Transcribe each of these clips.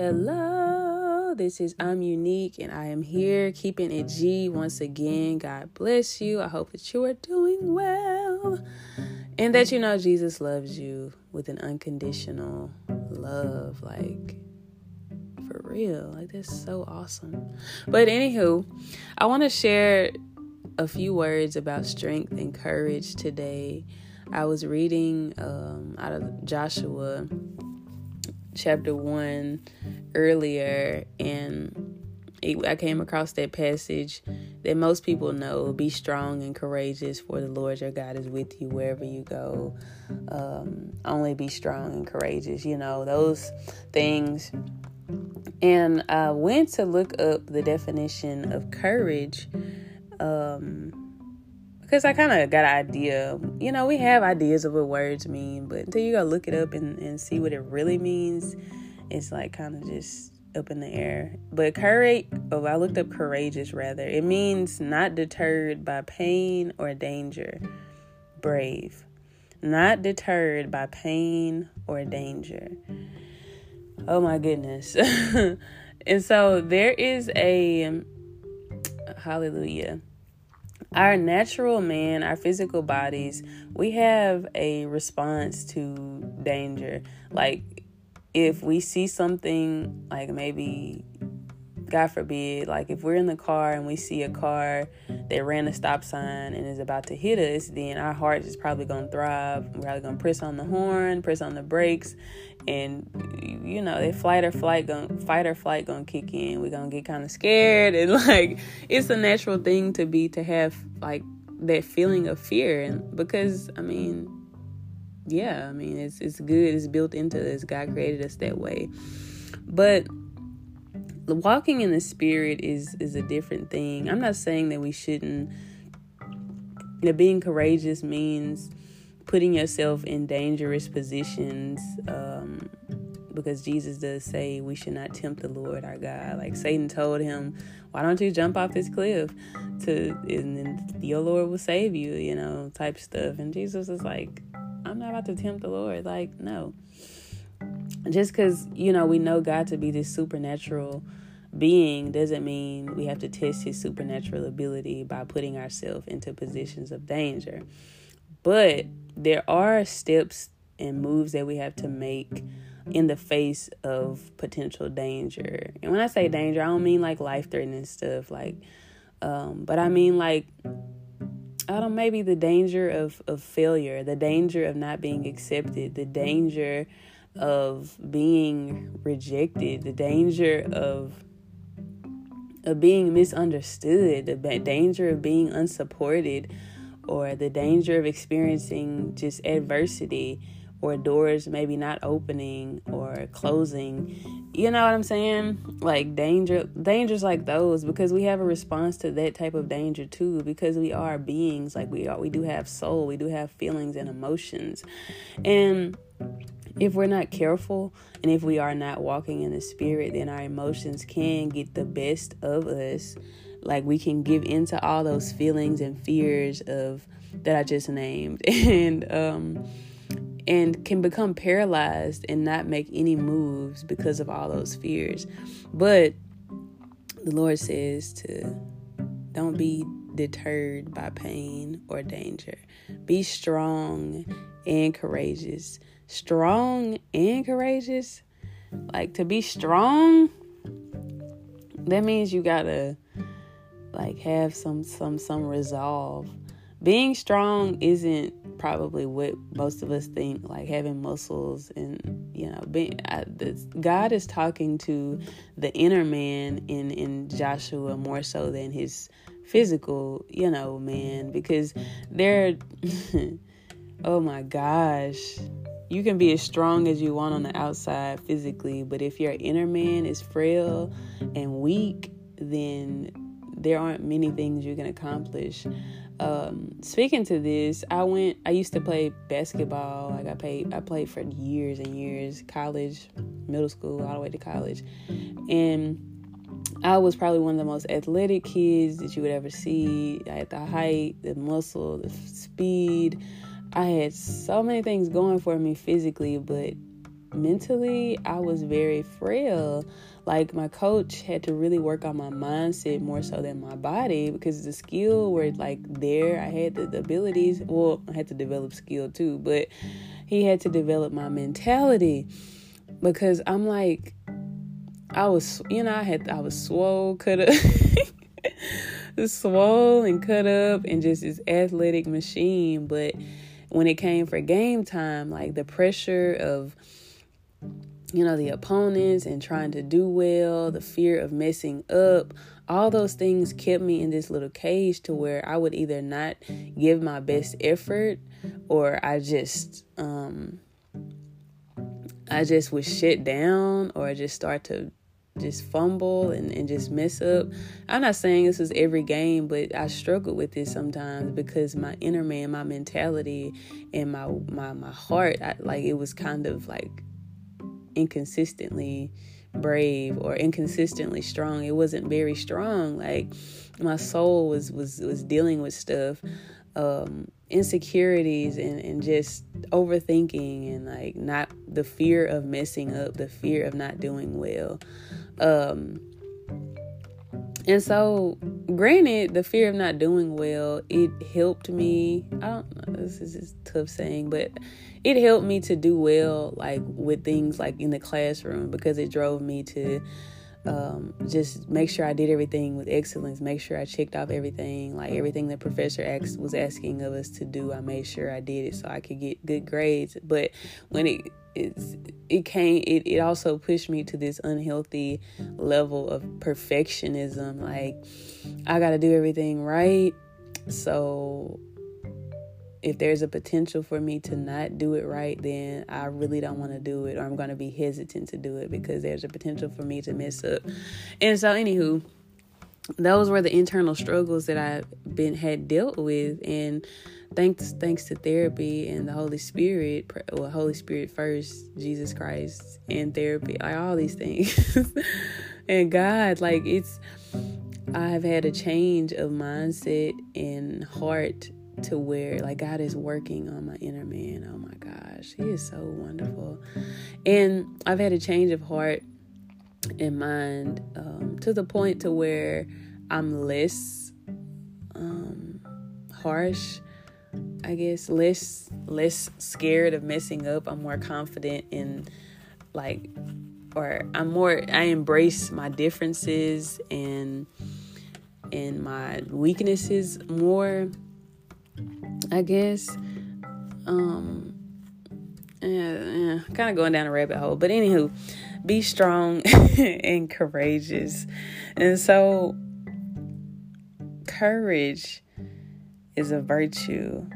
Hello, this is I'm Unique and I am here keeping it G once again. God bless you. I hope that you are doing well and that you know Jesus loves you with an unconditional love. Like, for real. Like, that's so awesome. But, anywho, I want to share a few words about strength and courage today. I was reading um, out of Joshua chapter 1 earlier, and it, I came across that passage that most people know be strong and courageous, for the Lord your God is with you wherever you go. Um, only be strong and courageous, you know, those things. And I went to look up the definition of courage. Um, because I kind of got an idea. You know, we have ideas of what words mean, but until you go look it up and, and see what it really means, it's like kind of just up in the air. But courage, oh, I looked up courageous rather. It means not deterred by pain or danger. Brave. Not deterred by pain or danger. Oh my goodness. and so there is a hallelujah our natural man, our physical bodies, we have a response to danger. Like if we see something like maybe God forbid, like if we're in the car and we see a car that ran a stop sign and is about to hit us, then our heart is probably gonna thrive. We're probably gonna press on the horn, press on the brakes, and you know, that flight or flight gonna fight or flight gonna kick in. We're gonna get kind of scared and like it's a natural thing to be to have like that feeling of fear and because I mean yeah, I mean it's it's good, it's built into us. God created us that way. But walking in the spirit is is a different thing. I'm not saying that we shouldn't know, being courageous means putting yourself in dangerous positions um, because Jesus does say we should not tempt the Lord our God. Like Satan told him, "Why don't you jump off this cliff to and then your Lord will save you," you know, type stuff. And Jesus is like, "I'm not about to tempt the Lord. Like, no." Just because you know we know God to be this supernatural being doesn't mean we have to test his supernatural ability by putting ourselves into positions of danger. But there are steps and moves that we have to make in the face of potential danger. And when I say danger, I don't mean like life threatening stuff, like, um, but I mean like, I don't maybe the danger of of failure, the danger of not being accepted, the danger of being rejected, the danger of of being misunderstood, the danger of being unsupported, or the danger of experiencing just adversity or doors maybe not opening or closing. You know what I'm saying? Like danger dangers like those because we have a response to that type of danger too because we are beings like we are we do have soul, we do have feelings and emotions. And if we're not careful and if we are not walking in the spirit, then our emotions can get the best of us. Like we can give into all those feelings and fears of that I just named and um and can become paralyzed and not make any moves because of all those fears. But the Lord says to don't be deterred by pain or danger. Be strong and courageous strong and courageous, like to be strong, that means you gotta like have some some some resolve. Being strong isn't probably what most of us think, like having muscles and you know, being I, this, God is talking to the inner man in in Joshua more so than his physical, you know, man, because they're oh my gosh you can be as strong as you want on the outside physically, but if your inner man is frail and weak, then there aren't many things you can accomplish. Um, speaking to this, I went. I used to play basketball. Like I played. I played for years and years, college, middle school, all the way to college, and I was probably one of the most athletic kids that you would ever see. I had the height, the muscle, the speed. I had so many things going for me physically, but mentally, I was very frail. Like my coach had to really work on my mindset more so than my body because the skill were like there. I had the, the abilities. Well, I had to develop skill too, but he had to develop my mentality because I'm like, I was, you know, I had, I was swole, cut up, swole and cut up, and just this athletic machine. But when it came for game time, like the pressure of, you know, the opponents and trying to do well, the fear of messing up, all those things kept me in this little cage to where I would either not give my best effort or I just, um, I just would shut down or just start to just fumble and, and just mess up. I'm not saying this is every game, but I struggle with this sometimes because my inner man, my mentality, and my my my heart, I, like it was kind of like inconsistently brave or inconsistently strong. It wasn't very strong. Like my soul was was was dealing with stuff. Um, insecurities and, and just overthinking and like not the fear of messing up, the fear of not doing well. Um, and so, granted, the fear of not doing well, it helped me. I don't know, this is just tough saying, but it helped me to do well, like with things like in the classroom, because it drove me to um, just make sure I did everything with excellence, make sure I checked off everything, like everything the professor asked, was asking of us to do. I made sure I did it so I could get good grades. But when it it's, it came, it, it also pushed me to this unhealthy level of perfectionism. Like, I got to do everything right. So if there's a potential for me to not do it right, then I really don't want to do it, or I'm going to be hesitant to do it because there's a potential for me to mess up. And so, anywho, those were the internal struggles that I've been had dealt with, and thanks thanks to therapy and the Holy Spirit, well, Holy Spirit first, Jesus Christ, and therapy, like all these things, and God, like it's. I've had a change of mindset and heart to where like God is working on my inner man. Oh my gosh, He is so wonderful. And I've had a change of heart and mind um, to the point to where I'm less um, harsh. I guess less less scared of messing up. I'm more confident in like or I'm more I embrace my differences and and my weaknesses more I guess. Um, yeah, yeah kind of going down a rabbit hole. But anywho, be strong and courageous. And so, courage is a virtue.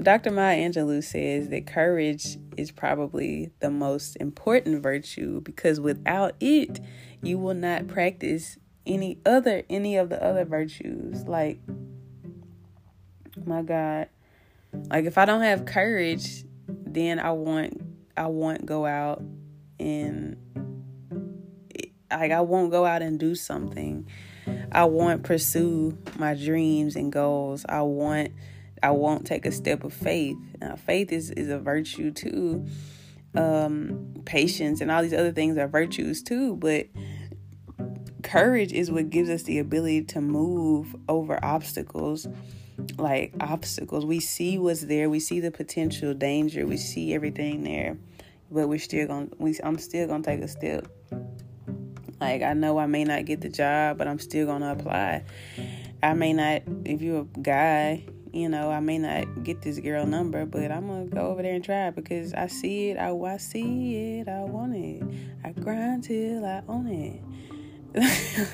Dr. Maya Angelou says that courage is probably the most important virtue because without it, you will not practice any other any of the other virtues like my God. Like if I don't have courage, then I want I won't go out and like I won't go out and do something. I won't pursue my dreams and goals. I want I won't take a step of faith. Now, faith is is a virtue too. Um, patience and all these other things are virtues too, but courage is what gives us the ability to move over obstacles like obstacles. We see what's there. We see the potential danger. We see everything there, but we're still gonna. We I'm still gonna take a step. Like I know I may not get the job, but I'm still gonna apply. I may not. If you're a guy, you know, I may not get this girl number, but I'm gonna go over there and try because I see it. I, I see it. I want it. I grind till I own it.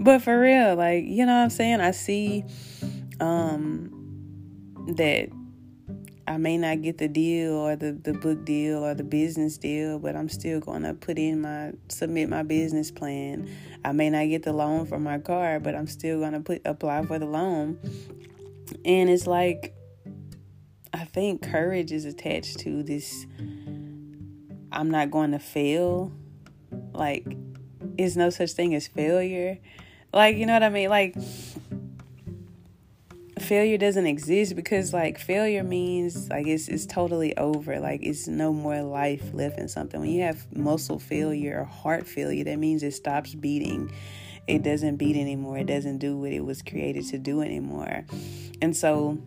But for real, like, you know what I'm saying? I see um that I may not get the deal or the, the book deal or the business deal, but I'm still going to put in my submit my business plan. I may not get the loan for my car, but I'm still going to put apply for the loan. And it's like I think courage is attached to this I'm not going to fail. Like is no such thing as failure. Like, you know what I mean? Like, failure doesn't exist because like failure means like it's it's totally over. Like it's no more life left in something. When you have muscle failure or heart failure that means it stops beating. It doesn't beat anymore. It doesn't do what it was created to do anymore. And so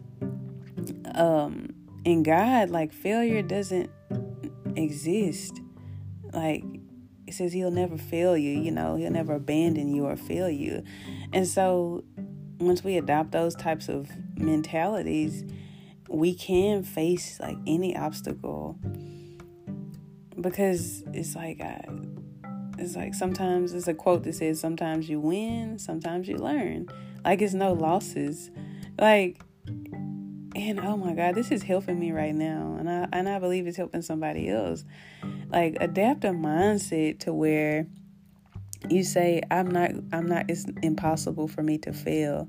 um in god like failure doesn't exist. Like it says he'll never fail you you know he'll never abandon you or fail you. And so once we adopt those types of mentalities, we can face like any obstacle because it's like I, it's like sometimes it's a quote that says sometimes you win, sometimes you learn. Like it's no losses. Like and oh my god, this is helping me right now and I and I believe it's helping somebody else. Like adapt a mindset to where you say i'm not i'm not it's impossible for me to fail.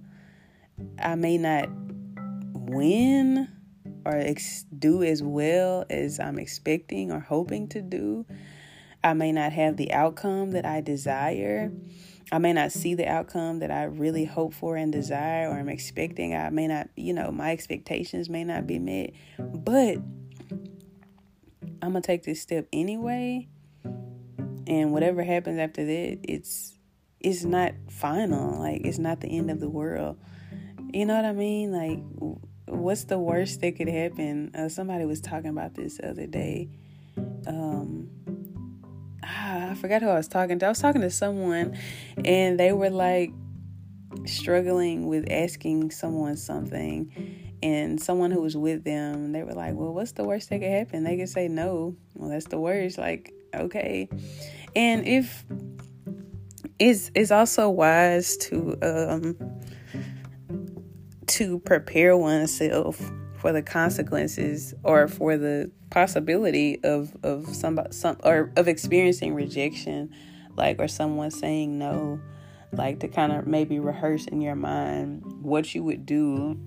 I may not win or ex- do as well as i'm expecting or hoping to do. I may not have the outcome that i desire. I may not see the outcome that i really hope for and desire or i'm expecting. I may not you know my expectations may not be met but i'm gonna take this step anyway and whatever happens after that it's it's not final. Like it's not the end of the world. You know what i mean? Like what's the worst that could happen? Uh, somebody was talking about this the other day. Um ah, i forgot who i was talking to. I was talking to someone and they were like struggling with asking someone something. And someone who was with them they were like well what's the worst that could happen? They could say no. Well that's the worst. Like okay? And if it's it's also wise to um to prepare oneself for the consequences or for the possibility of of some some or of experiencing rejection like or someone saying no like to kind of maybe rehearse in your mind what you would do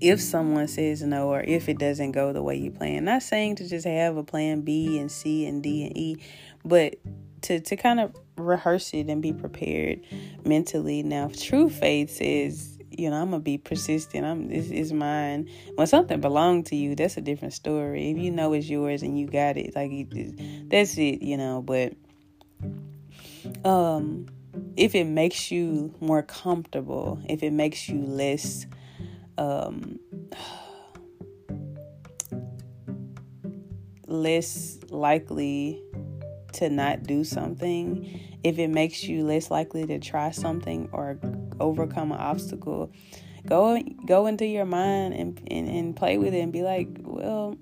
if someone says no or if it doesn't go the way you plan. Not saying to just have a plan B and C and D and E, but to, to kind of rehearse it and be prepared mentally. Now, true faith says, you know, I'm gonna be persistent. I'm this is mine. When something belongs to you, that's a different story. If you know it's yours and you got it, like that's it, you know. But um, if it makes you more comfortable, if it makes you less um, less likely to not do something, if it makes you less likely to try something or overcome an obstacle, go go into your mind and, and, and play with it and be like, well,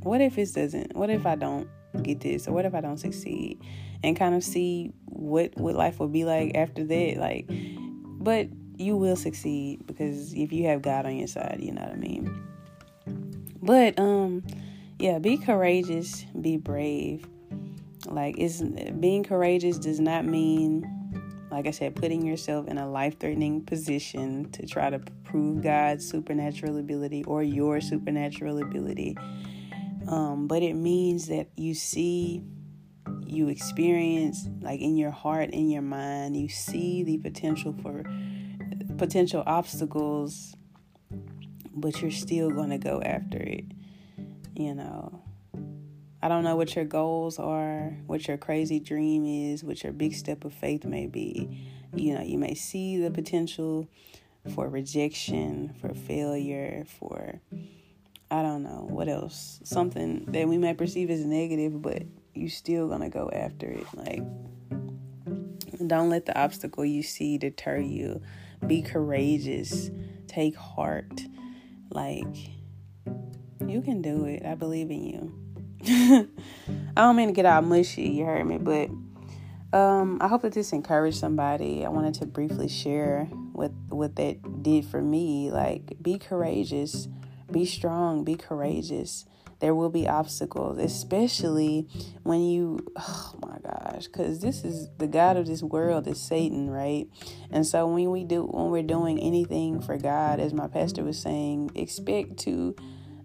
what if this doesn't? What if I don't get this? Or what if I don't succeed? And kind of see what what life will be like after that. Like, but you will succeed because if you have God on your side, you know what I mean. But um yeah, be courageous, be brave. Like it's being courageous does not mean like I said, putting yourself in a life threatening position to try to prove God's supernatural ability or your supernatural ability. Um, but it means that you see, you experience, like in your heart, in your mind, you see the potential for potential obstacles, but you're still going to go after it. You know, I don't know what your goals are, what your crazy dream is, what your big step of faith may be. You know, you may see the potential for rejection, for failure, for I don't know what else. Something that we may perceive as negative, but you still gonna go after it. Like, don't let the obstacle you see deter you be courageous. Take heart. Like, you can do it. I believe in you. I don't mean to get all mushy, you heard me, but um, I hope that this encouraged somebody. I wanted to briefly share what what that did for me. Like, be courageous, be strong, be courageous there will be obstacles, especially when you, oh my gosh, because this is the God of this world is Satan, right? And so when we do, when we're doing anything for God, as my pastor was saying, expect to,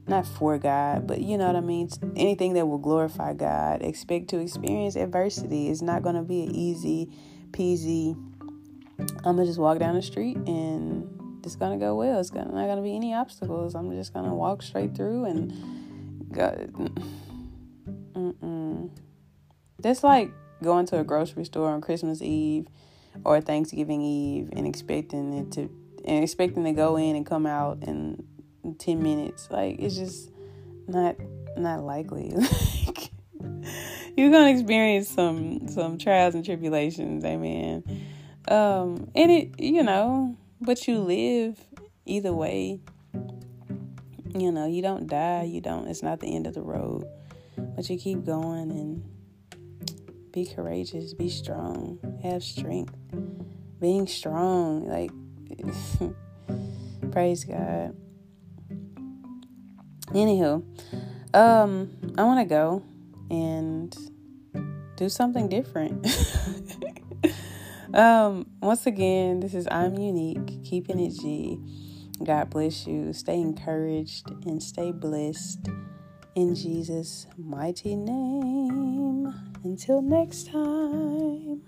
not for God, but you know what I mean? Anything that will glorify God, expect to experience adversity. It's not going to be an easy peasy, I'm going to just walk down the street and it's gonna go well. It's gonna, not gonna be any obstacles. I'm just gonna walk straight through and go. Mm-mm. That's like going to a grocery store on Christmas Eve or Thanksgiving Eve and expecting it to and expecting to go in and come out in 10 minutes. Like it's just not not likely. like you're gonna experience some some trials and tribulations, amen. Um and it you know, but you live either way. You know, you don't die, you don't it's not the end of the road. But you keep going and be courageous, be strong, have strength. Being strong, like praise God. Anywho, um, I want to go and do something different. um, once again, this is I'm Unique, keeping it G. God mm-hmm. bless you. Stay encouraged and stay blessed in Jesus' mighty name. Until next time.